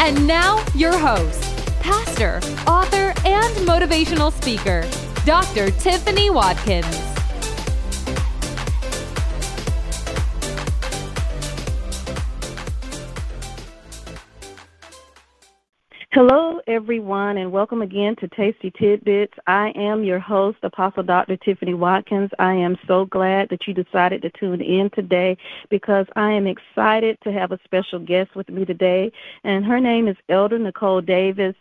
and now, your host, pastor, author, and motivational speaker, Dr. Tiffany Watkins. Everyone, and welcome again to Tasty Tidbits. I am your host, Apostle Dr. Tiffany Watkins. I am so glad that you decided to tune in today because I am excited to have a special guest with me today, and her name is Elder Nicole Davis.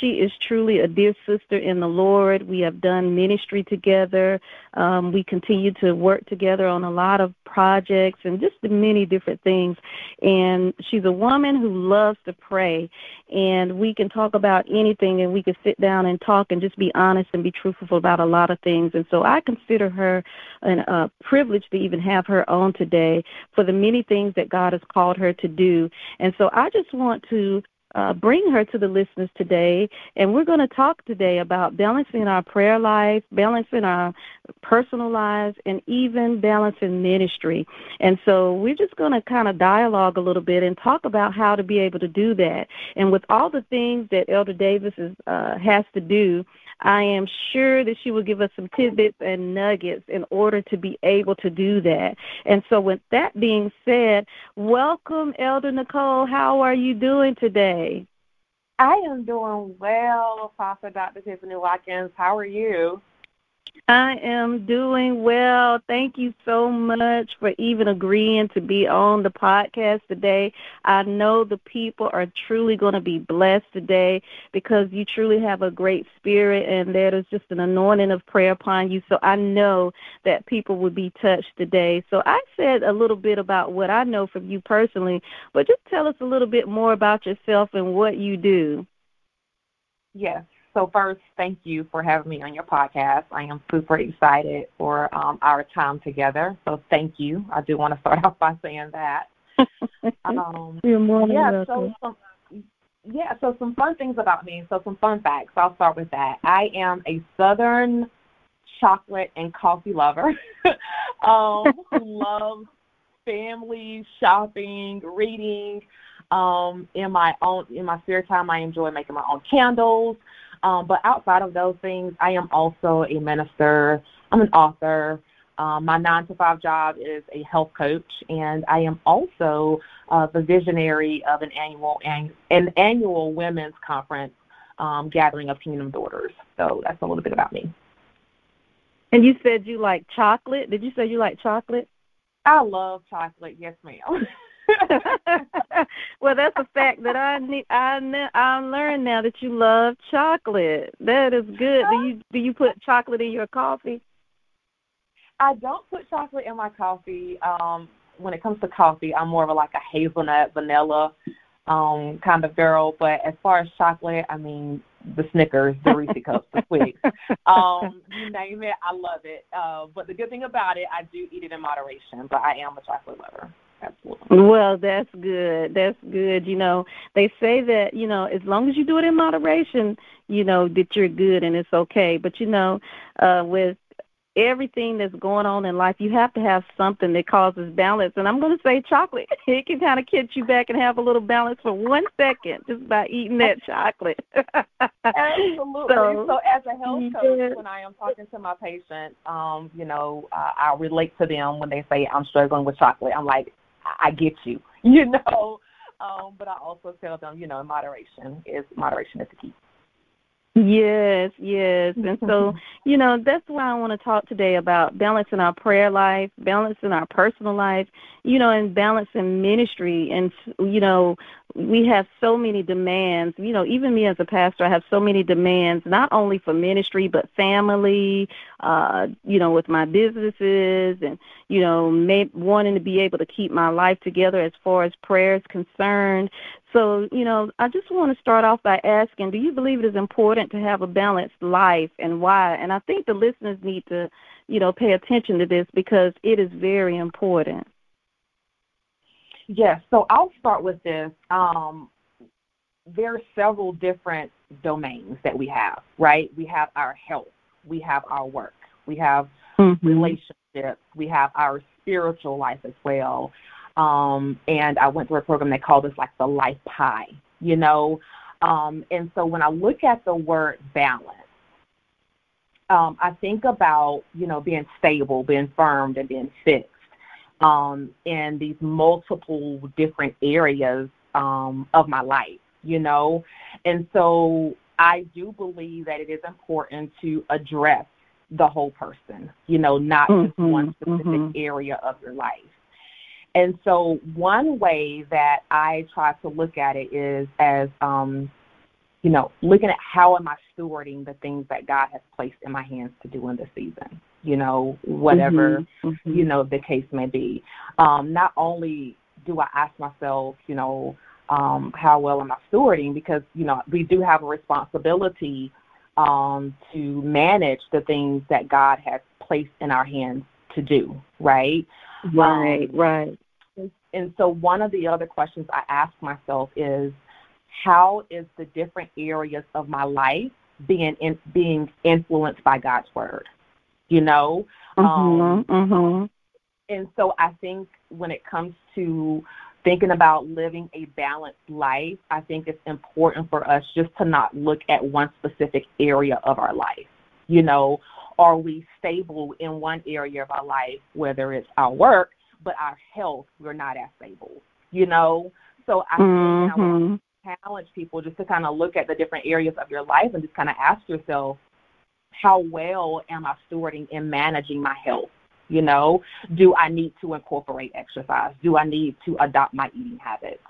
She is truly a dear sister in the Lord. We have done ministry together. Um, we continue to work together on a lot of projects and just many different things. And she's a woman who loves to pray. And we can talk about anything and we can sit down and talk and just be honest and be truthful about a lot of things. And so I consider her an, a privilege to even have her on today for the many things that God has called her to do. And so I just want to uh, bring her to the listeners today. And we're going to talk today about balancing our prayer life, balancing our personal lives, and even balancing ministry. And so we're just going to kind of dialogue a little bit and talk about how to be able to do that. And with all the things that Elder Davis is, uh, has to do, I am sure that she will give us some tidbits and nuggets in order to be able to do that. And so, with that being said, welcome, Elder Nicole. How are you doing today? I am doing well, Apostle Dr. Tiffany Watkins. How are you? I am doing well. Thank you so much for even agreeing to be on the podcast today. I know the people are truly going to be blessed today because you truly have a great spirit and there is just an anointing of prayer upon you. So I know that people will be touched today. So I said a little bit about what I know from you personally, but just tell us a little bit more about yourself and what you do. Yes. So first, thank you for having me on your podcast. I am super excited for um, our time together. So thank you. I do want to start off by saying that. um, You're more yeah, welcome. so some, yeah, so some fun things about me. So some fun facts. I'll start with that. I am a Southern chocolate and coffee lover um, who loves family, shopping, reading. Um, in my own in my spare time, I enjoy making my own candles. Um, but outside of those things, I am also a minister. I'm an author. Um, my nine to five job is a health coach, and I am also uh, the visionary of an annual an, an annual women's conference um, gathering of Kingdom Daughters. So that's a little bit about me. And you said you like chocolate. Did you say you like chocolate? I love chocolate. Yes, ma'am. well, that's a fact that I need. I I learned now that you love chocolate. That is good. Do you do you put chocolate in your coffee? I don't put chocolate in my coffee. Um, when it comes to coffee, I'm more of a, like a hazelnut, vanilla um, kind of girl. But as far as chocolate, I mean the Snickers, the Reese cups, the Twix, um, you name it, I love it. Uh, but the good thing about it, I do eat it in moderation. But I am a chocolate lover. Well, that's good. That's good. You know, they say that, you know, as long as you do it in moderation, you know, that you're good and it's okay. But, you know, uh, with everything that's going on in life, you have to have something that causes balance. And I'm going to say chocolate. It can kind of get you back and have a little balance for one second just by eating that chocolate. Absolutely. So, so, as a health coach, yeah. when I am talking to my patients, um, you know, uh, I relate to them when they say I'm struggling with chocolate. I'm like, I get you, you know. Um, but I also tell them, you know, moderation is moderation is the key. Yes, yes. And so, you know, that's why I want to talk today about balancing our prayer life, balancing our personal life, you know, and balancing ministry. And, you know, we have so many demands. You know, even me as a pastor, I have so many demands, not only for ministry, but family, uh, you know, with my businesses and, you know, may, wanting to be able to keep my life together as far as prayer is concerned. So, you know, I just want to start off by asking, do you believe it is important to have a balanced life and why? And I think the listeners need to, you know, pay attention to this because it is very important. Yes, so I'll start with this. Um, there are several different domains that we have, right? We have our health, we have our work, we have mm-hmm. relationships, we have our spiritual life as well. Um, and I went through a program they called this like the life pie, you know. Um, and so when I look at the word balance, um, I think about, you know, being stable, being firm, and being fixed um, in these multiple different areas um, of my life, you know. And so I do believe that it is important to address the whole person, you know, not mm-hmm, just one specific mm-hmm. area of your life. And so one way that I try to look at it is as um, you know, looking at how am I stewarding the things that God has placed in my hands to do in this season, you know, whatever, mm-hmm, mm-hmm. you know, the case may be. Um, not only do I ask myself, you know, um, how well am I stewarding, because, you know, we do have a responsibility um, to manage the things that God has placed in our hands to do, right? Right, um, right. And so one of the other questions I ask myself is, how is the different areas of my life being in, being influenced by God's word? You know, mm-hmm, um, mm-hmm. and so I think when it comes to thinking about living a balanced life, I think it's important for us just to not look at one specific area of our life. You know, are we stable in one area of our life, whether it's our work, but our health, we're not as stable, you know? So I mm-hmm. I want to challenge people just to kind of look at the different areas of your life and just kind of ask yourself, how well am I stewarding and managing my health? You know, do I need to incorporate exercise? Do I need to adopt my eating habits?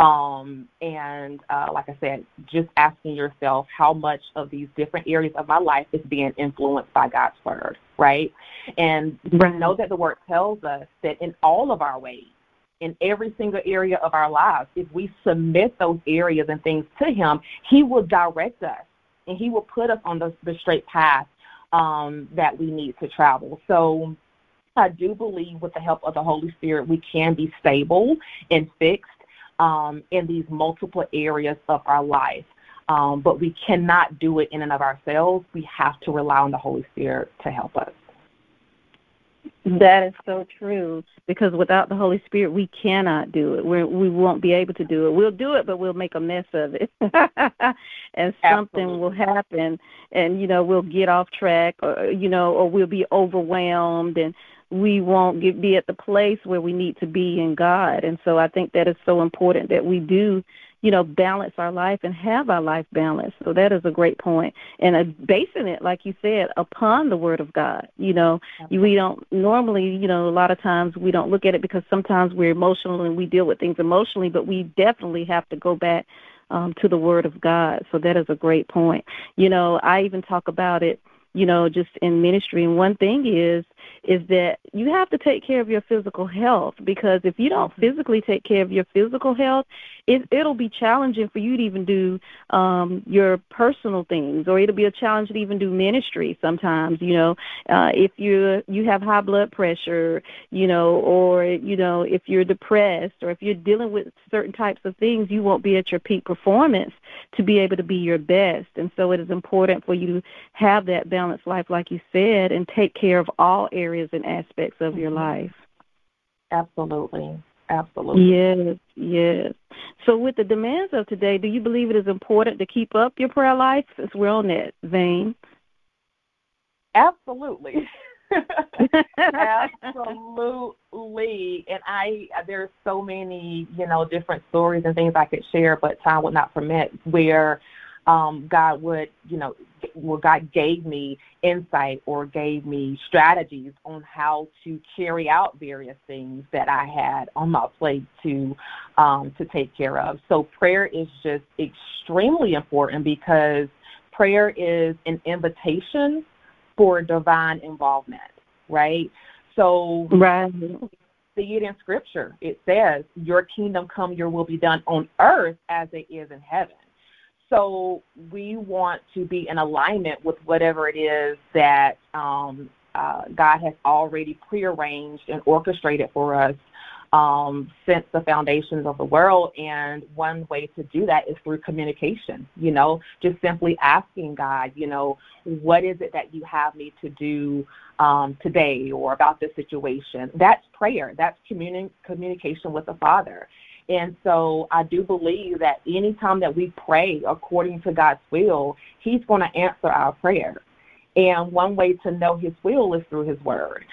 Um, and uh, like I said, just asking yourself how much of these different areas of my life is being influenced by God's word, right? And right. know that the word tells us that in all of our ways, in every single area of our lives, if we submit those areas and things to Him, He will direct us and He will put us on the, the straight path um, that we need to travel. So I do believe with the help of the Holy Spirit, we can be stable and fixed um, in these multiple areas of our life. Um, but we cannot do it in and of ourselves. We have to rely on the Holy Spirit to help us. That is so true because without the Holy Spirit, we cannot do it. We're, we won't be able to do it. We'll do it, but we'll make a mess of it, and something Absolutely. will happen, and you know we'll get off track, or you know, or we'll be overwhelmed, and we won't get, be at the place where we need to be in God. And so I think that is so important that we do, you know, balance our life and have our life balanced. So that is a great point. And uh, basing it, like you said, upon the Word of God. You know, we don't normally, you know, a lot of times we don't look at it because sometimes we're emotional and we deal with things emotionally, but we definitely have to go back um, to the Word of God. So that is a great point. You know, I even talk about it you know, just in ministry. And one thing is is that you have to take care of your physical health because if you don't mm-hmm. physically take care of your physical health, it it'll be challenging for you to even do um your personal things or it'll be a challenge to even do ministry sometimes, you know. Uh if you you have high blood pressure, you know, or you know, if you're depressed or if you're dealing with certain types of things, you won't be at your peak performance to be able to be your best. And so it is important for you to have that balanced life like you said and take care of all areas and aspects of your mm-hmm. life. Absolutely. Absolutely. Yes, yes. So, with the demands of today, do you believe it is important to keep up your prayer life since we're on that vein? Absolutely. Absolutely. And I there's so many, you know, different stories and things I could share, but time would not permit where um, God would, you know, well, God gave me insight or gave me strategies on how to carry out various things that I had on my plate to um, to take care of. So prayer is just extremely important because prayer is an invitation for divine involvement, right? So right. see it in Scripture. It says, Your kingdom come, your will be done on earth as it is in heaven. So we want to be in alignment with whatever it is that um, uh, God has already prearranged and orchestrated for us um, since the foundations of the world. And one way to do that is through communication, you know, just simply asking God, you know, what is it that you have me to do um, today or about this situation? That's prayer. That's communi- communication with the Father. And so I do believe that anytime that we pray according to God's will, He's going to answer our prayer. And one way to know His will is through His Word.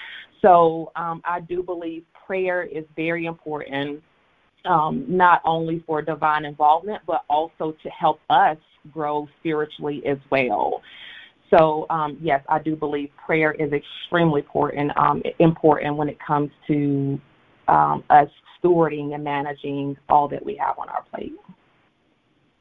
So um, I do believe prayer is very important, um, not only for divine involvement, but also to help us grow spiritually as well. So um, yes, I do believe prayer is extremely important. Um, important when it comes to um, us stewarding and managing all that we have on our plate.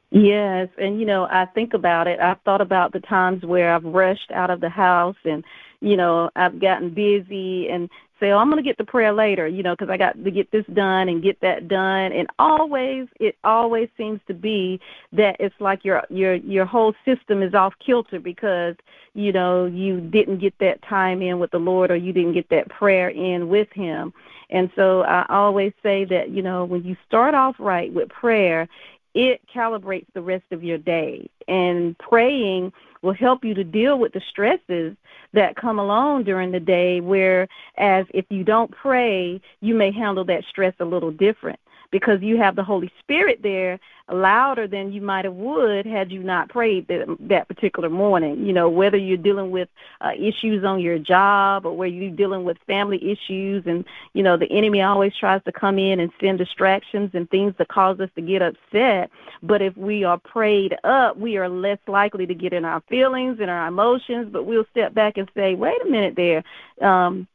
Yes, and you know, I think about it. I've thought about the times where I've rushed out of the house and you know, I've gotten busy and say, oh, I'm going to get the prayer later, you know, because I got to get this done and get that done. And always, it always seems to be that it's like your your your whole system is off kilter because you know you didn't get that time in with the Lord or you didn't get that prayer in with Him. And so I always say that you know when you start off right with prayer, it calibrates the rest of your day. And praying will help you to deal with the stresses that come along during the day, whereas if you don't pray, you may handle that stress a little different because you have the Holy Spirit there louder than you might have would had you not prayed that, that particular morning. You know, whether you're dealing with uh, issues on your job or where you're dealing with family issues, and you know the enemy always tries to come in and send distractions and things that cause us to get upset. But if we are prayed up, we are less likely to get in our feelings and our emotions. But we'll step back and say, "Wait a minute, there." Um,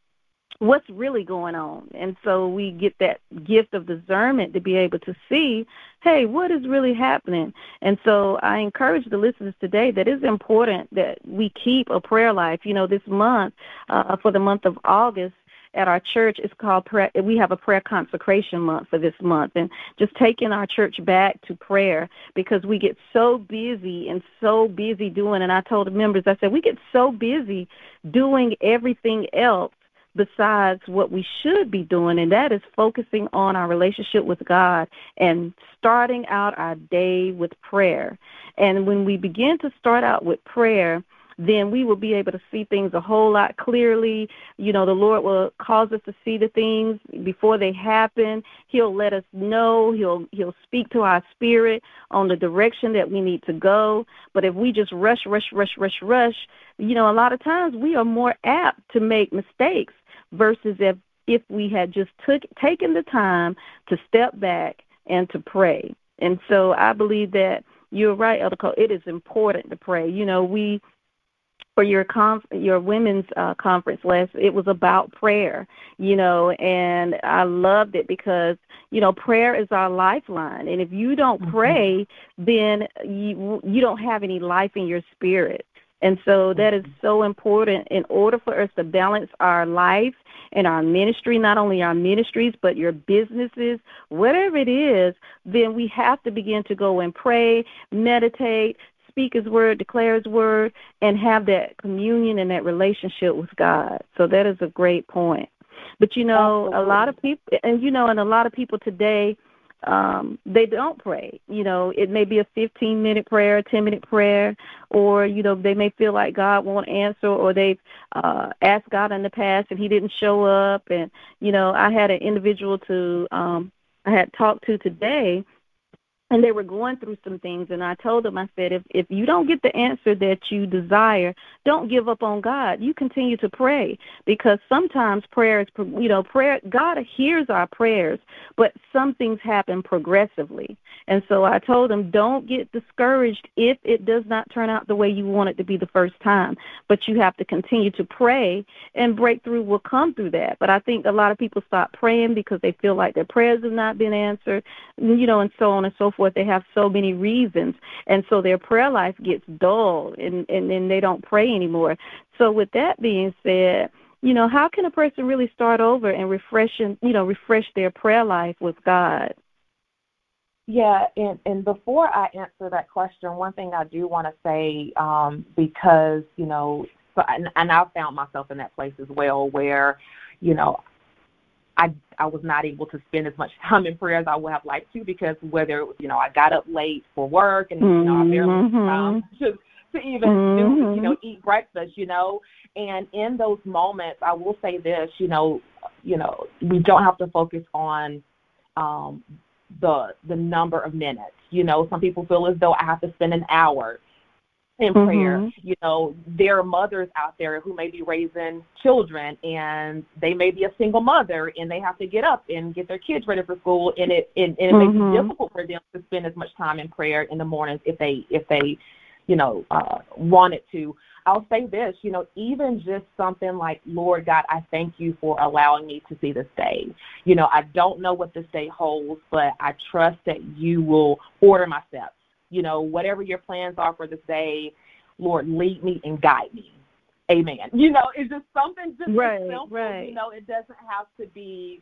what's really going on. And so we get that gift of discernment to be able to see, hey, what is really happening? And so I encourage the listeners today that it's important that we keep a prayer life. You know, this month, uh, for the month of August, at our church it's called prayer we have a prayer consecration month for this month and just taking our church back to prayer because we get so busy and so busy doing and I told the members I said we get so busy doing everything else besides what we should be doing, and that is focusing on our relationship with God and starting out our day with prayer. And when we begin to start out with prayer, then we will be able to see things a whole lot clearly. You know, the Lord will cause us to see the things before they happen. He'll let us know. He'll he'll speak to our spirit on the direction that we need to go. But if we just rush, rush, rush, rush, rush, you know, a lot of times we are more apt to make mistakes versus if if we had just took taken the time to step back and to pray. And so I believe that you're right, Elder Cole. It is important to pray. You know, we for your conf- your women's uh, conference last it was about prayer you know and i loved it because you know prayer is our lifeline and if you don't mm-hmm. pray then you you don't have any life in your spirit and so that mm-hmm. is so important in order for us to balance our life and our ministry, not only our ministries, but your businesses, whatever it is, then we have to begin to go and pray, meditate, speak his word, declare his word, and have that communion and that relationship with God. So that is a great point. But you know, Absolutely. a lot of people and you know, and a lot of people today um, they don't pray. You know, it may be a 15 minute prayer, a 10 minute prayer, or, you know, they may feel like God won't answer or they've uh, asked God in the past and he didn't show up. And, you know, I had an individual to, um, I had talked to today and they were going through some things. And i told them i said if if you don't get the answer that you desire don't give up on god. You continue to pray. Because sometimes prayer is you know prayer god hears our prayers but some things happen progressively. And so i told them don't get discouraged if it does not turn out the way you want it to be the first time. But you have to continue to pray and breakthrough will come through that. But i think a lot of people stop praying because they feel like their prayers have not been answered you know and so on and so forth forth, they have so many reasons, and so their prayer life gets dull, and and then they don't pray anymore. So with that being said, you know, how can a person really start over and refresh and you know refresh their prayer life with God? Yeah, and and before I answer that question, one thing I do want to say um, because you know, and, and I found myself in that place as well, where you know, I I was not able to spend as much time in prayer as I would have liked to because whether you know I got up late for work and mm-hmm. you know I barely had time to to even mm-hmm. do, you know eat breakfast, you know, and in those moments, I will say this, you know, you know, we don't have to focus on um, the the number of minutes. You know, some people feel as though I have to spend an hour in mm-hmm. prayer. You know, there are mothers out there who may be raising children and they may be a single mother and they have to get up and get their kids ready for school and it and, and it mm-hmm. may be mm-hmm. difficult for them to spend as much time in prayer in the mornings if they if they, you know, uh wanted to. I'll say this, you know, even just something like, Lord God, I thank you for allowing me to see this day. You know, I don't know what this day holds, but I trust that you will order my steps. You know, whatever your plans are for this day, Lord, lead me and guide me. Amen. You know, it's just something just right, simple. Right. You know, it doesn't have to be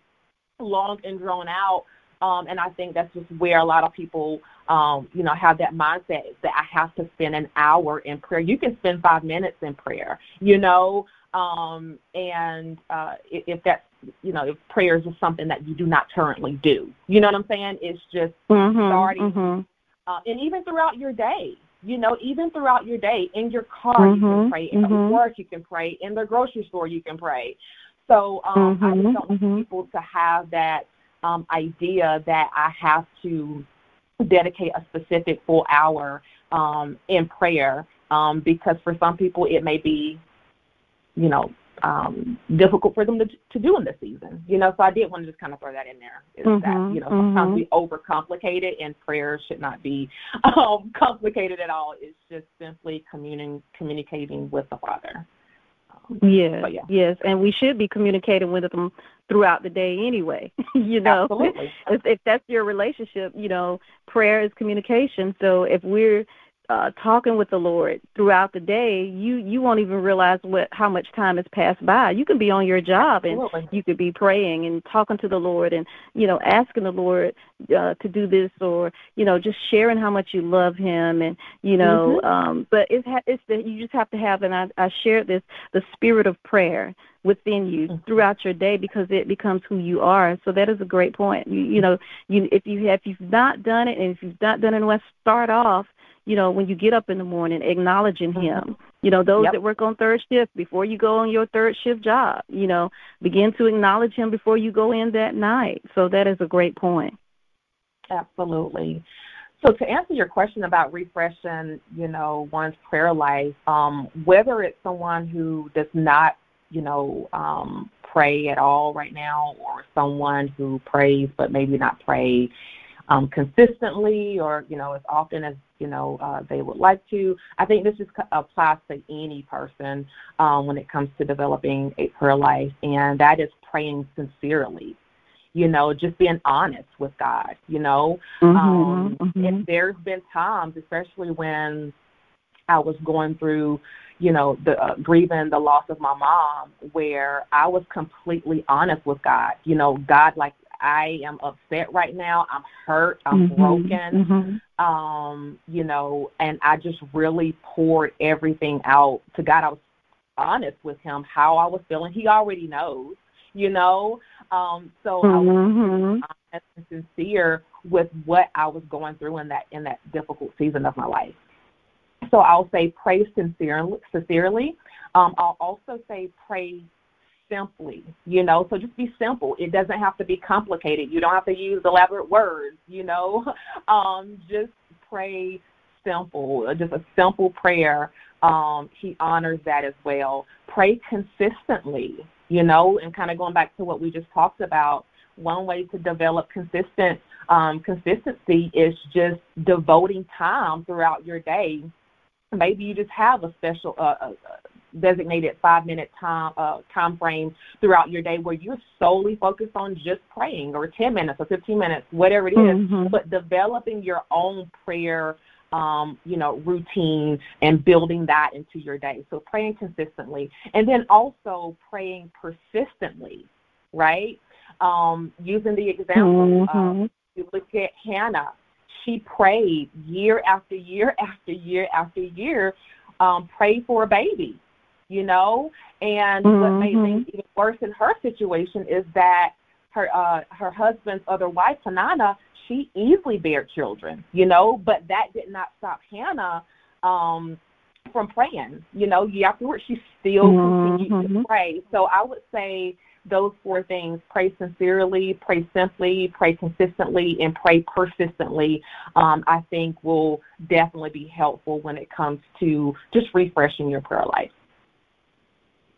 long and drawn out. Um, and I think that's just where a lot of people, um, you know, have that mindset that I have to spend an hour in prayer. You can spend five minutes in prayer, you know, um, and uh, if that's, you know, if prayer is just something that you do not currently do, you know what I'm saying? It's just mm-hmm, starting, mm-hmm. Uh, and even throughout your day, you know, even throughout your day, in your car mm-hmm, you can mm-hmm, pray, in mm-hmm. work you can pray, in the grocery store you can pray. So um, I just don't want people to have that um, idea that I have to dedicate a specific full hour um, in prayer um, because for some people it may be, you know, um, difficult for them to, to do in this season. You know, so I did want to just kind of throw that in there. Is mm-hmm, that you know sometimes mm-hmm. we overcomplicate it, and prayer should not be um, complicated at all. It's just simply communing, communicating with the Father. Yes, yeah. yes, and we should be communicating with them throughout the day anyway. you know, Absolutely. if, if that's your relationship, you know, prayer is communication. So if we're uh, talking with the Lord throughout the day, you you won't even realize what how much time has passed by. You can be on your job and Absolutely. you could be praying and talking to the Lord and you know asking the Lord uh, to do this or you know just sharing how much you love Him and you know. Mm-hmm. Um, but it's ha- it's that you just have to have and I, I shared this the spirit of prayer within you mm-hmm. throughout your day because it becomes who you are. So that is a great point. You, you know, you if you have if you've not done it and if you've not done it, let's start off you know, when you get up in the morning, acknowledging mm-hmm. him. You know, those yep. that work on third shift before you go on your third shift job, you know, begin to acknowledge him before you go in that night. So that is a great point. Absolutely. So to answer your question about refreshing, you know, one's prayer life, um, whether it's someone who does not, you know, um, pray at all right now, or someone who prays but maybe not pray um, consistently or you know as often as you know uh, they would like to. I think this just applies to any person um, when it comes to developing a prayer life, and that is praying sincerely. You know, just being honest with God. You know, mm-hmm, um, mm-hmm. if there's been times, especially when I was going through, you know, the uh, grieving the loss of my mom, where I was completely honest with God. You know, God, like I am upset right now. I'm hurt. I'm mm-hmm, broken. Mm-hmm. Um, you know, and I just really poured everything out to God. I was honest with him how I was feeling. He already knows, you know. Um, so mm-hmm. I was mm-hmm. honest and sincere with what I was going through in that in that difficult season of my life. So I'll say pray sincerely. sincerely. Um, I'll also say pray simply, you know. So just be simple. It doesn't have to be complicated. You don't have to use elaborate words, you know. Um, just pray simple, just a simple prayer. Um, he honors that as well. Pray consistently, you know, and kind of going back to what we just talked about. One way to develop consistent um, consistency is just devoting time throughout your day. Maybe you just have a special uh, uh designated five minute time uh, time frame throughout your day where you're solely focused on just praying or 10 minutes or 15 minutes whatever it is, mm-hmm. but developing your own prayer um, you know, routine and building that into your day. So praying consistently. And then also praying persistently, right? Um, using the example, mm-hmm. um, you look at Hannah. She prayed year after year after year after year, um, prayed for a baby, you know? And mm-hmm. what made things even worse in her situation is that her uh her husband's other wife, Peninnah, she easily bare children, you know, but that did not stop Hannah um, from praying. You know, afterwards, she still mm-hmm. continued to pray. So I would say those four things pray sincerely, pray simply, pray consistently, and pray persistently, um, I think will definitely be helpful when it comes to just refreshing your prayer life.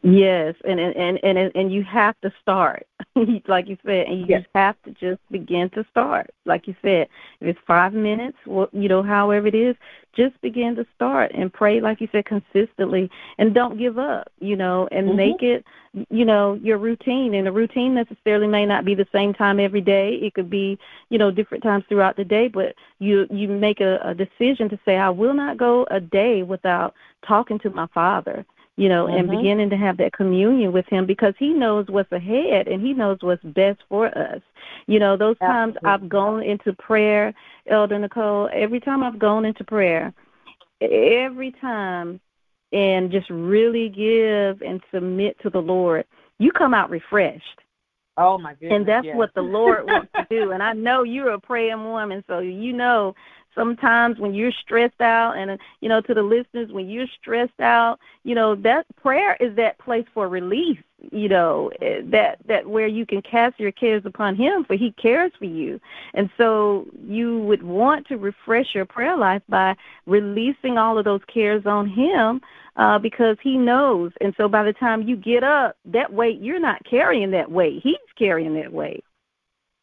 Yes, and and and and and you have to start, like you said, and you yes. just have to just begin to start, like you said. If it's five minutes, well, you know, however it is, just begin to start and pray, like you said, consistently, and don't give up, you know, and mm-hmm. make it, you know, your routine. And a routine necessarily may not be the same time every day. It could be, you know, different times throughout the day. But you you make a, a decision to say, I will not go a day without talking to my Father you know, mm-hmm. and beginning to have that communion with him because he knows what's ahead and he knows what's best for us. You know, those Absolutely. times I've gone into prayer, Elder Nicole, every time I've gone into prayer, every time and just really give and submit to the Lord, you come out refreshed. Oh my goodness. And that's yes. what the Lord wants to do. And I know you're a praying woman, so you know sometimes when you're stressed out and you know to the listeners when you're stressed out you know that prayer is that place for relief you know eh, that that where you can cast your cares upon him for he cares for you. And so you would want to refresh your prayer life by releasing all of those cares on him uh because he knows. And so by the time you get up that weight you're not carrying that weight. He's carrying that weight.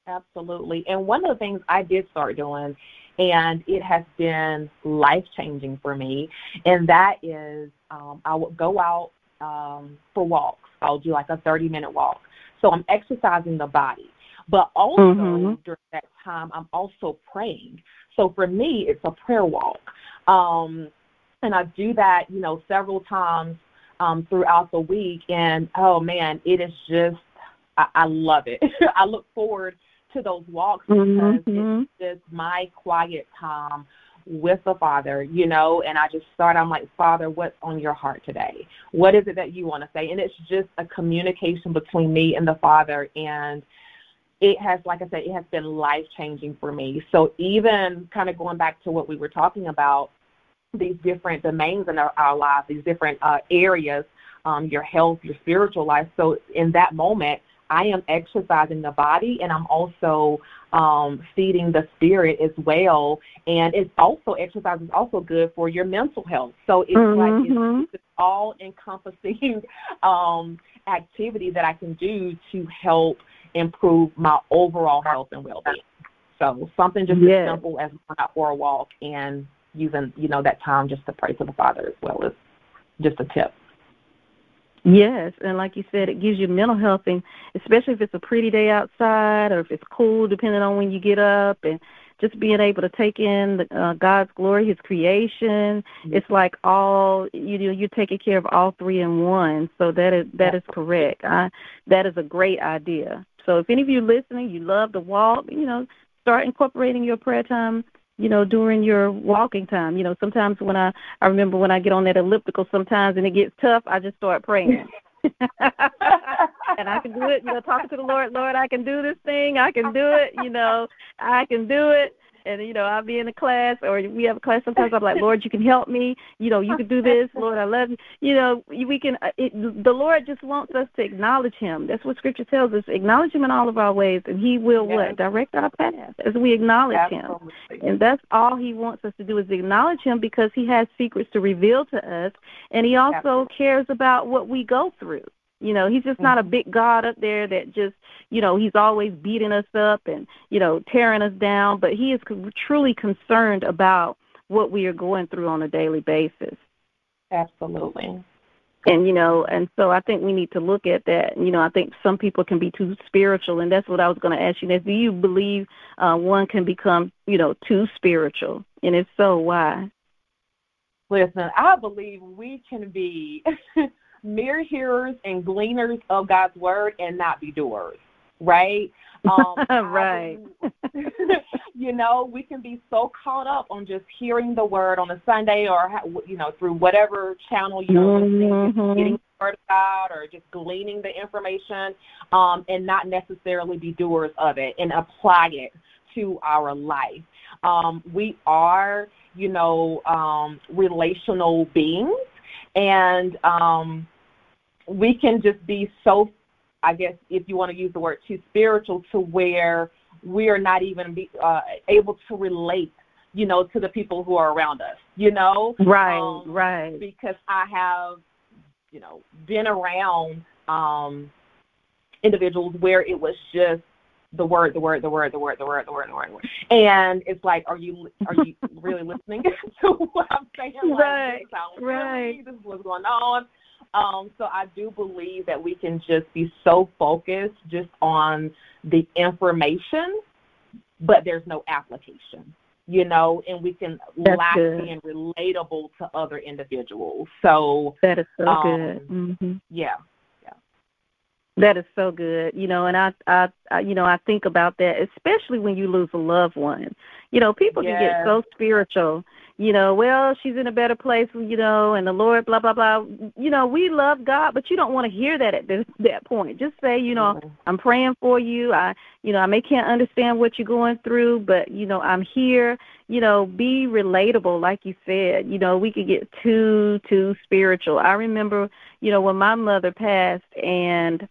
Absolutely. And one of the things i did start doing and it has been life changing for me. And that is, um, I would go out um, for walks. I'll do like a 30 minute walk. So I'm exercising the body. But also mm-hmm. during that time, I'm also praying. So for me, it's a prayer walk. Um, and I do that, you know, several times um, throughout the week. And oh man, it is just, I, I love it. I look forward to those walks because mm-hmm. it's just my quiet time with the Father, you know, and I just start, I'm like, Father, what's on your heart today? What is it that you want to say? And it's just a communication between me and the Father. And it has, like I said, it has been life changing for me. So even kind of going back to what we were talking about, these different domains in our, our lives, these different uh, areas, um, your health, your spiritual life. So in that moment, I am exercising the body and I'm also um, feeding the spirit as well. And it's also exercise is also good for your mental health. So it's mm-hmm. like it's, mm-hmm. it's all encompassing um, activity that I can do to help improve my overall health and well being. So something just yes. as simple as going out for a walk and using, you know, that time just to pray to the Father as well as just a tip. Yes, and like you said, it gives you mental health, and especially if it's a pretty day outside or if it's cool, depending on when you get up, and just being able to take in the, uh, God's glory, His creation. Mm-hmm. It's like all you know, you're taking care of all three in one. So that is that is correct. I, that is a great idea. So if any of you listening, you love to walk, you know, start incorporating your prayer time you know, during your walking time. You know, sometimes when I I remember when I get on that elliptical sometimes and it gets tough, I just start praying. and I can do it, you know, talking to the Lord, Lord, I can do this thing, I can do it, you know, I can do it and you know I'll be in a class or we have a class. Sometimes I'm like, Lord, you can help me. You know, you can do this. Lord, I love you. You know, we can. Uh, it, the Lord just wants us to acknowledge Him. That's what Scripture tells us. Acknowledge Him in all of our ways, and He will yes. what direct our path as we acknowledge Absolutely. Him. And that's all He wants us to do is acknowledge Him because He has secrets to reveal to us, and He also Absolutely. cares about what we go through. You know, he's just not a mm-hmm. big God up there that just, you know, he's always beating us up and, you know, tearing us down, but he is truly concerned about what we are going through on a daily basis. Absolutely. and you know and so i think we need to look at that you know i think some people can be too spiritual and that's what i was going to ask you next do you believe uh one can become you know too spiritual and if so why listen i believe we can be mere hearers and gleaners of god's word and not be doers right um, right. you know, we can be so caught up on just hearing the word on a Sunday or, you know, through whatever channel you're mm-hmm. getting the word out or just gleaning the information um, and not necessarily be doers of it and apply it to our life. Um, we are, you know, um, relational beings and um, we can just be so I guess if you want to use the word too spiritual to where we are not even be, uh, able to relate, you know, to the people who are around us, you know? Right, um, right. Because I have, you know, been around um, individuals where it was just the word, the word, the word, the word, the word, the word, the word, the word. And it's like, are you are you really listening to what I'm saying? Like, right, this right. This is what's going on. Um, so I do believe that we can just be so focused just on the information, but there's no application, you know, and we can That's lack good. being relatable to other individuals. So that is so um, good. Mm-hmm. Yeah. That is so good, you know, and I, I, I, you know, I think about that, especially when you lose a loved one. You know, people yes. can get so spiritual, you know, well, she's in a better place, you know, and the Lord, blah blah blah. You know, we love God, but you don't want to hear that at this, that point. Just say, you know, mm-hmm. I'm praying for you. I, you know, I may can't understand what you're going through, but you know, I'm here. You know, be relatable, like you said. You know, we could get too too spiritual. I remember, you know, when my mother passed, and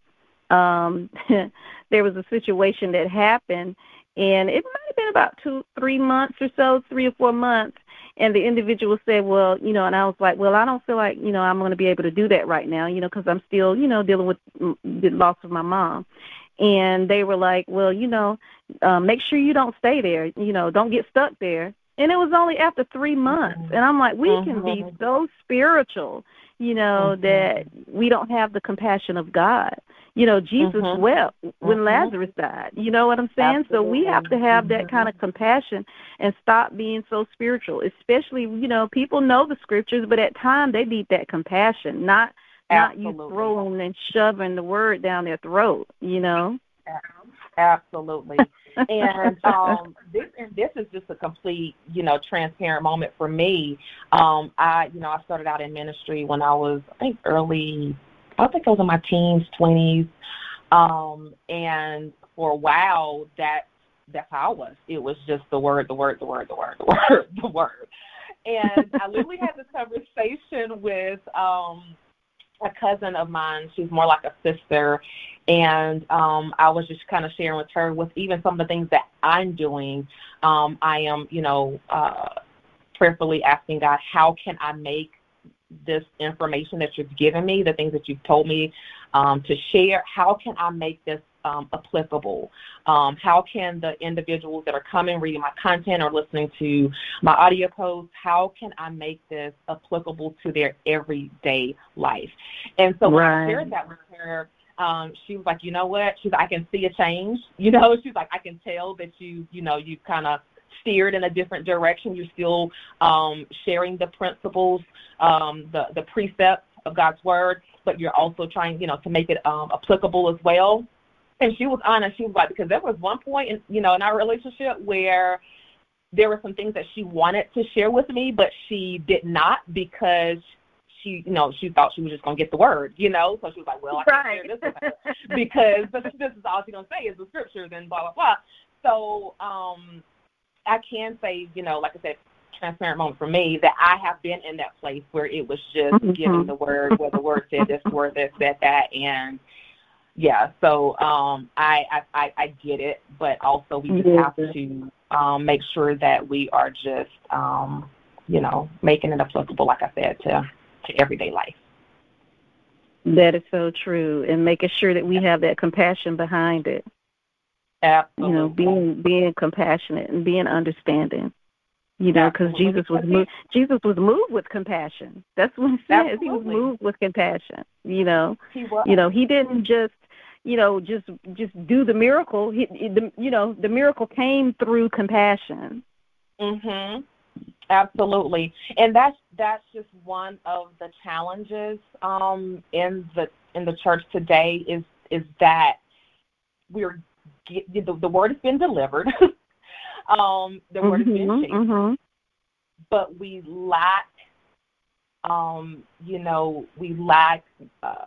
um there was a situation that happened and it might have been about two three months or so three or four months and the individual said, well, you know, and I was like, well, I don't feel like, you know, I'm going to be able to do that right now, you know, because I'm still, you know, dealing with the loss of my mom. And they were like, well, you know, uh, make sure you don't stay there, you know, don't get stuck there. And it was only after three months. And I'm like, we can be Mm-hmm. so spiritual, you know, Mhm. that we don't have the compassion of God. You know, Jesus Mhm. wept when Mhm. Lazarus died. You know what I'm saying? So we have to have that kind of compassion and stop being so spiritual. Especially, you know, people know the scriptures, but at times they need that compassion, not not you throwing and shoving the word down their throat. You know. Absolutely. And um this and this is just a complete, you know, transparent moment for me. Um I, you know, I started out in ministry when I was I think early I think I was in my teens, twenties. Um and for a while that that's how I was. It was just the word, the word, the word, the word, the word, the word. And I literally had this conversation with um a cousin of mine. She's more like a sister, and um, I was just kind of sharing with her with even some of the things that I'm doing. Um, I am, you know, uh, prayerfully asking God, how can I make this information that you've given me, the things that you've told me um, to share, how can I make this um, applicable? Um, how can the individuals that are coming, reading my content, or listening to my audio posts, how can I make this applicable to their everyday life? And so when Right. I shared that with her, um, she was like, you know what? She's like, I can see a change. You know, she's like, I can tell that you, you know, you kind of steered in a different direction. You're still um, sharing the principles, um, the the precepts of God's word, but you're also trying, you know, to make it um, applicable as well. And she was honest. She was like, because there was one point, in, you know, in our relationship where there were some things that she wanted to share with me, but she did not because she, you know, she thought she was just gonna get the word, you know. So she was like, well, I can't Right. share this with because this, this is all she's gonna say is the scriptures and blah blah blah. So um, I can say, you know, like I said, transparent moment for me that I have been in that place where it was just Mhm. giving the word, where the word said this, word that said that, and yeah. So um, I, I I get it, but also we just have to um, make sure that we are just, um, you know, making it applicable, like I said, to to everyday life. That is so true, and making sure that we have that compassion behind it. Absolutely. You know, being being compassionate and being understanding. You know, because Jesus was moved. Jesus was moved with compassion. That's what it says. Absolutely. He was moved with compassion. You know, he was. you know, he didn't just you know just just do the miracle. He, the, you know, the miracle came through compassion. Mhm. Absolutely. And that's that's just one of the challenges um in the in the church today is is that we're the, the word has been delivered. um the word mm-hmm, has been shared. Mm-hmm. But we lack um you know, we lack uh,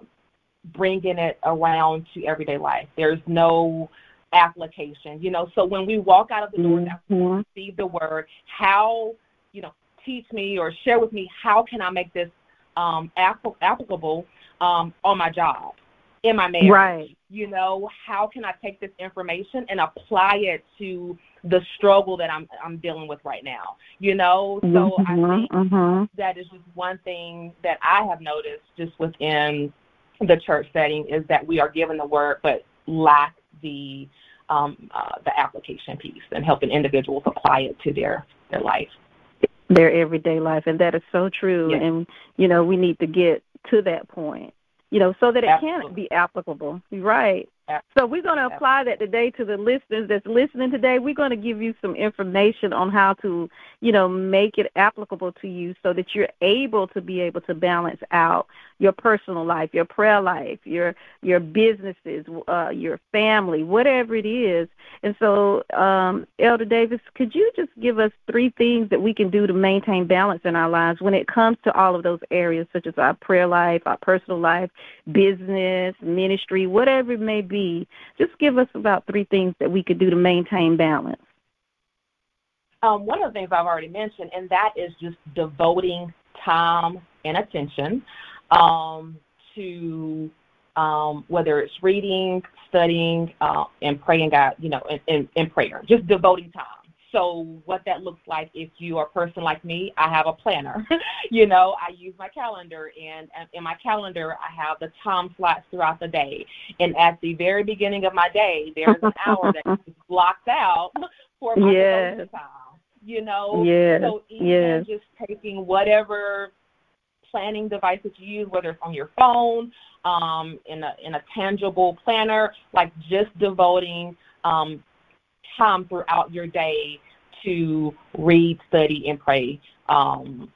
bringing it around to everyday life. There's no application, you know. So when we walk out of the doors after we receive the word, how, you know, teach me or share with me how can I make this um, app- applicable um, on my job, in my marriage? Right. You know, how can I take this information and apply it to the struggle that I'm I'm dealing with right now? You know, so I Mhm, think mhm. that is just one thing that I have noticed just within the church setting is that we are given the word but lack the um, uh, the application piece and helping individuals apply it to their their life. their everyday life. And that is so true. Yes. and you know we need to get to that point you know so that it can be applicable. Right so we're going to apply that today to the listeners that's listening today we're going to give you some information on how to you know make it applicable to you so that you're able to be able to balance out your personal life your prayer life your your businesses uh your family whatever it is and so, um, Elder Davis, could you just give us three things that we can do to maintain balance in our lives when it comes to all of those areas, such as our prayer life, our personal life, business, ministry, whatever it may be? Just give us about three things that we could do to maintain balance. Um, one of the things I've already mentioned, and that is just devoting time and attention um, to um, whether it's reading, studying, uh, and praying God, you know, in, in, in prayer, just devoting time. So what that looks like, if you are a person like me, I have a planner. you know, I use my calendar, and, in my calendar, I have the time slots throughout the day. And at the very beginning of my day, there's an hour that is blocked out for my Yes. time. You know, Yes, so even yes. just taking whatever planning device that you use, whether it's on your phone, um, in a in a tangible planner, like just devoting um, time throughout your day to read, study, and pray, um,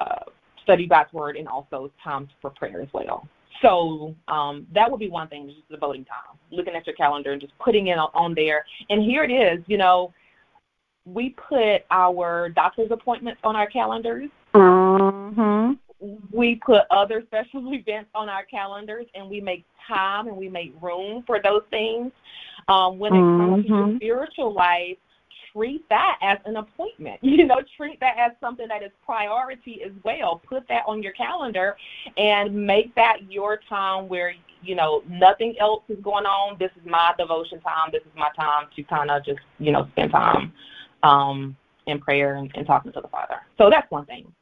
uh, study God's word, and also times for prayer as well. So um, that would be one thing, just devoting time, looking at your calendar and just putting it on- on there. And here it is, you know, we put our doctor's appointments on our calendars Mm-hmm. we put other special events on our calendars and we make time and we make room for those things. Um, when it comes to your Mhm. spiritual life, treat that as an appointment. You know, treat that as something that is priority as well. Put that on your calendar and make that your time where, you know, nothing else is going on. This is my devotion time. This is my time to kind of just, you know, spend time um, in prayer and, and talking to the Father. So that's one thing.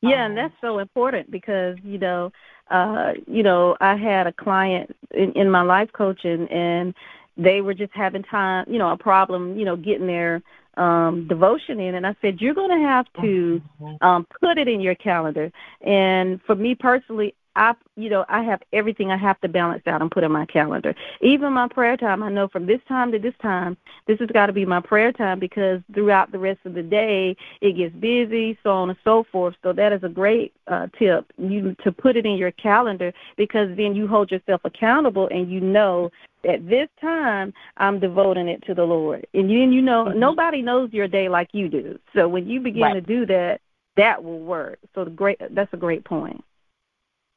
Yeah, Um, and that's so important because you know, uh, you know, I had a client in, in my life coaching, and they were just having time, you know, a problem, you know, getting their um devotion in, and I said, you're going to have to um put it in your calendar. And for me personally, I, you know, I have everything I have to balance out and put in my calendar. Even my prayer time, I know from this time to this time, this has got to be my prayer time because throughout the rest of the day, it gets busy, so on and so forth. So that is a great uh, tip you to put it in your calendar because then you hold yourself accountable and you know at this time I'm devoting it to the Lord. And then you know Mhm. nobody knows your day like you do. So when you begin Right. to do that, that will work. So the great that's a great point.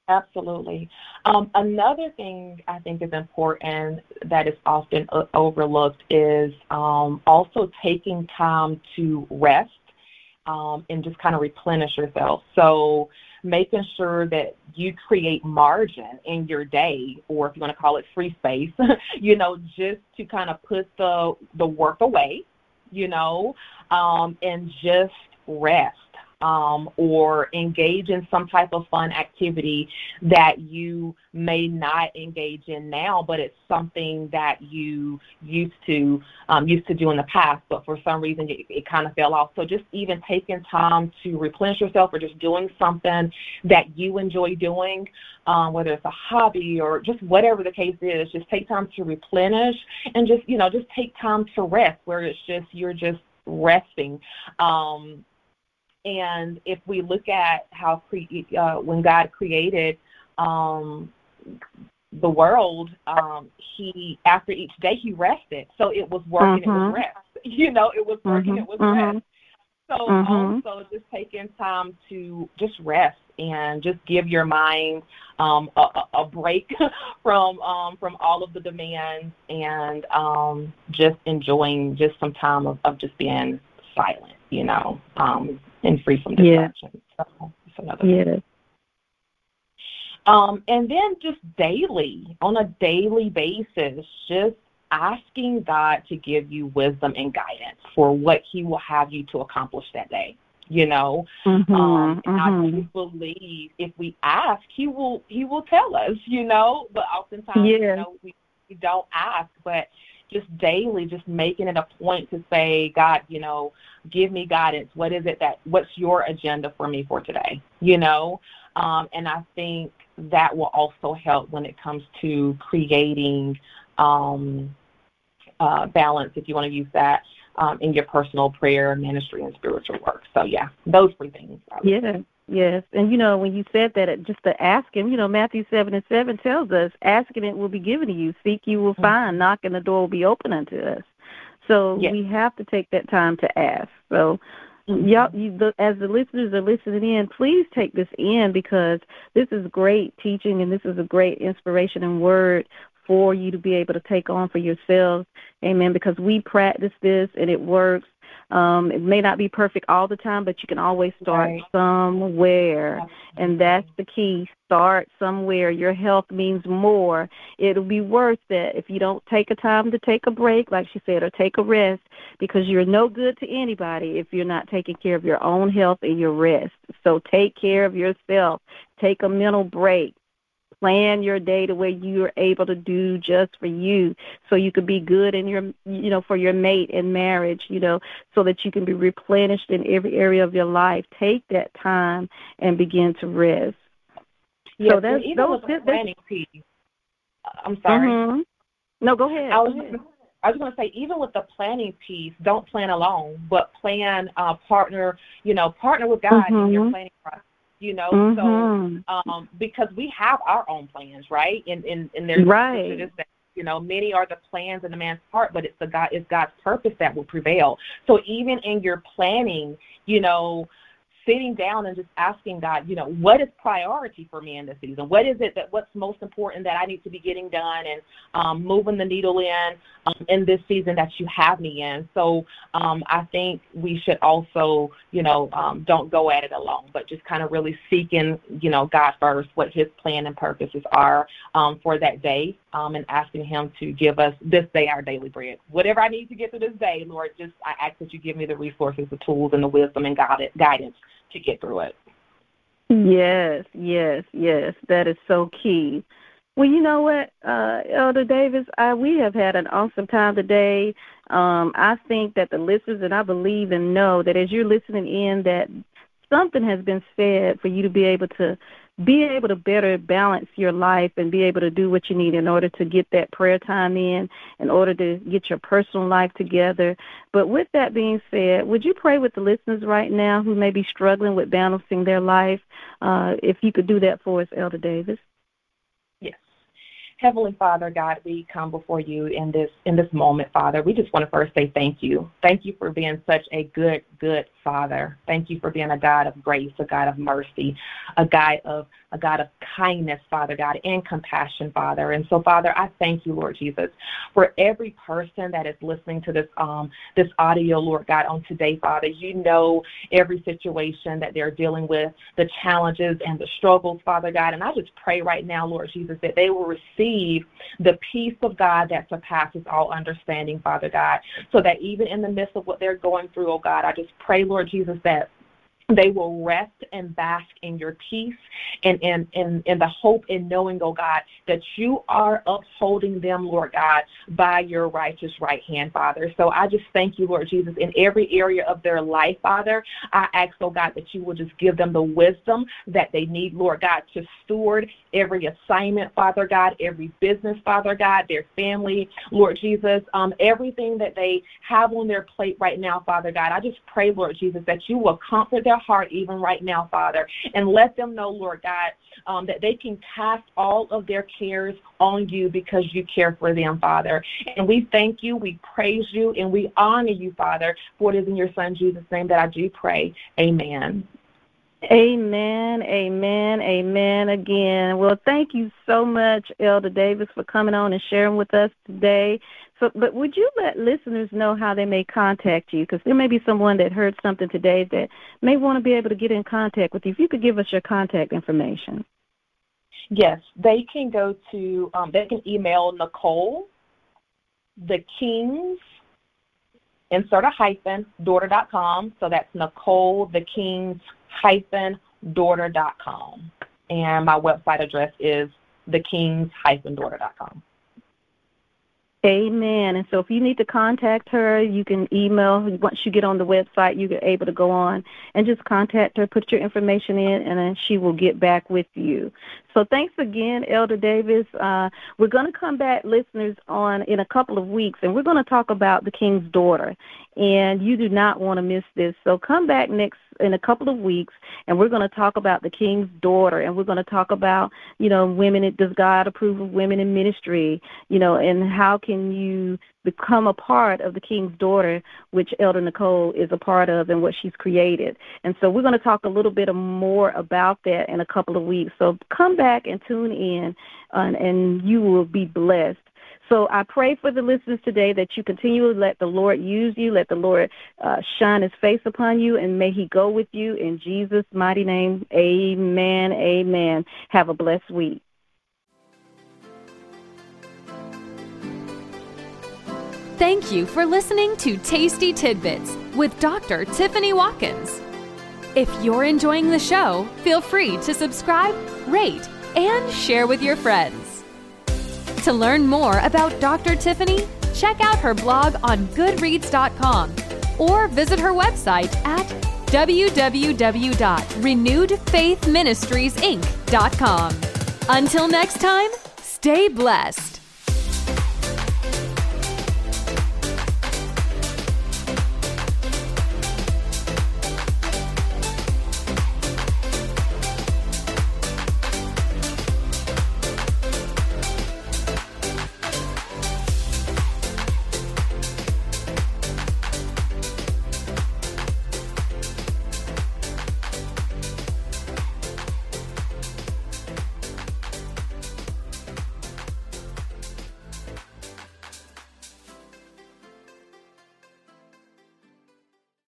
Absolutely. Um, another thing I think is important that is often o- overlooked is um, also taking time to rest um, and just kind of replenish yourself. So making sure that you create margin in your day, or if you want to call it free space, you know, just to kind of put the the work away, you know, um, and just rest. Um, or engage in some type of fun activity that you may not engage in now, but it's something that you used to um, used to do in the past, but for some reason it, it kind of fell off. So just even taking time to replenish yourself, or just doing something that you enjoy doing, um, whether it's a hobby or just whatever the case is, just take time to replenish and just you know just take time to rest, where it's just you're just resting. Um, and if we look at how cre- uh, when God created um, the world, um, he after each day he rested. So it was working, mm-hmm. it was mm-hmm. rest. You know, it was working, mm-hmm. it was mm-hmm. rest. So mm-hmm. also just taking time to just rest and just give your mind um, a, a break from um, from all of the demands and um, just enjoying just some time of, of just being silent, you know, um, and free from distraction. Yeah. So that's another yeah. Thing. Um, and then just daily, on a daily basis, just asking God to give you wisdom and guidance for what He will have you to accomplish that day. You know, mm-hmm, um, and mm-hmm. I believe if we ask, He will He will tell us. You know, but oftentimes, yeah. you know, we, we don't ask, but just daily, just making it a point to say, God, you know, give me guidance. What is it that, what's your agenda for me for today? You know, um, and I think that will also help when it comes to creating um, uh, balance, if you want to use that, um, in your personal prayer, ministry, and spiritual work. So, yeah, those three things. Yeah. Yes, and you know when you said that, just to ask him, you know Matthew seven and seven tells us, asking it will be given to you, seek you will mm-hmm. find, knocking the door will be open unto us. So yes. we have to take that time to ask. So Mm-hmm. Y'all, you, the, as the listeners are listening in, please take this in because this is great teaching and this is a great inspiration and word for you to be able to take on for yourselves. Amen. Because we practice this and it works. Um, it may not be perfect all the time, but you can always start right. somewhere. And that's the key. Start somewhere. Your health means more. It'll be worth it if you don't take a time to take a break, like she said, or take a rest, because you're no good to anybody if you're not taking care of your own health and your rest. So take care of yourself. Take a mental break plan your day to where you're able to do just for you so you can be good in your you know for your mate in marriage you know so that you can be replenished in every area of your life take that time and begin to rest yes, so that's even those, with the planning piece i'm sorry mm-hmm. no go ahead I was, go ahead. I was going to say, even with the planning piece, don't plan alone, but plan, uh, partner, you know, partner with God mm-hmm. in your planning process you know mm-hmm. so um because we have our own plans right? And and, and there's right. you know many are the plans in the man's heart but it's the god it's god's purpose that will prevail. So even in your planning you know sitting down and just asking God, you know, what is priority for me in this season? What is it that what's most important that I need to be getting done and um, moving the needle in um, in this season that you have me in? So um, I think we should also, you know, um, don't go at it alone, but just kind of really seeking, you know, God first, what His plan and purposes are um, for that day, um, and asking Him to give us this day our daily bread. Whatever I need to get through this day, Lord, just I ask that you give me the resources, the tools, and the wisdom and guidance to get through it. Yes, yes, yes. That is so key. Well, you know what, uh, Elder Davis, I, we have had an awesome time today. Um, I think that the listeners, and I believe and know that as you're listening in, that something has been said for you to be able to be able to better balance your life and be able to do what you need in order to get that prayer time in, in order to get your personal life together. But with that being said, would you pray with the listeners right now who may be struggling with balancing their life? Uh, if you could do that for us, Elder Davis. Heavenly Father, God, we come before you in this in this moment, Father. We just want to first say thank you. Thank you for being such a good, good Father. Thank you for being a God of grace, a God of mercy, a God of a God of kindness, Father God, and compassion, Father. And so, Father, I thank you, Lord Jesus, for every person that is listening to this um this audio, Lord God, on today, Father. You know every situation that they're dealing with, the challenges and the struggles, Father God. And I just pray right now, Lord Jesus, that they will receive the peace of God that surpasses all understanding, Father God, so that even in the midst of what they're going through, oh God, I just pray, Lord Jesus, that they will rest and bask in your peace and in, in, in the hope in knowing, oh God, that you are upholding them, Lord God, by your righteous right hand, Father. So I just thank you, Lord Jesus, in every area of their life, Father. I ask, oh God, that you will just give them the wisdom that they need, Lord God, to steward every assignment, Father God, every business, Father God, their family, Lord Jesus, um, everything that they have on their plate right now, Father God. I just pray, Lord Jesus, that you will comfort their heart even right now, Father, and let them know, Lord God, um, that they can cast all of their cares on you because you care for them, Father. And we thank you, we praise you, and we honor you, Father, for it is in your Son Jesus' name that I do pray. Amen. Amen, amen, amen again. Well, thank you so much, Elder Davis, for coming on and sharing with us today. So, but would you let listeners know how they may contact you? Because there may be someone that heard something today that may want to be able to get in contact with you. If you could give us your contact information. Yes, they can go to, um, they can email Nicole, the Kings, insert a hyphen, daughter.com. So that's Nicole, the Kings, hyphen, daughter.com. And my website address is thekings hyphen daughter.com. Amen. And so if you need to contact her, you can email. Once you get on the website, you're able to go on and just contact her, put your information in, and then she will get back with you. So thanks again, Elder Davis. Uh, we're going to come back, listeners, on in a couple of weeks, and we're going to talk about the King's daughter. And you do not want to miss this. So come back next in a couple of weeks, and we're going to talk about the King's daughter, and we're going to talk about, you know, women. Does God approve of women in ministry? You know, and how can you become a part of the King's daughter, which Elder Nicole is a part of, and what she's created. And so we're going to talk a little bit more about that in a couple of weeks. So come back and tune in, uh, and you will be blessed. So I pray for the listeners today that you continue to let the Lord use you, let the Lord uh, shine his face upon you, and may he go with you in Jesus' mighty name. Amen. Amen. Have a blessed week. Thank you for listening to Tasty Tidbits with Dr. Tiffany Watkins. If you're enjoying the show, feel free to subscribe, rate, and share with your friends. To learn more about Dr. Tiffany, check out her blog on Goodreads.com or visit her website at www.renewedfaithministriesinc.com. Until next time, stay blessed.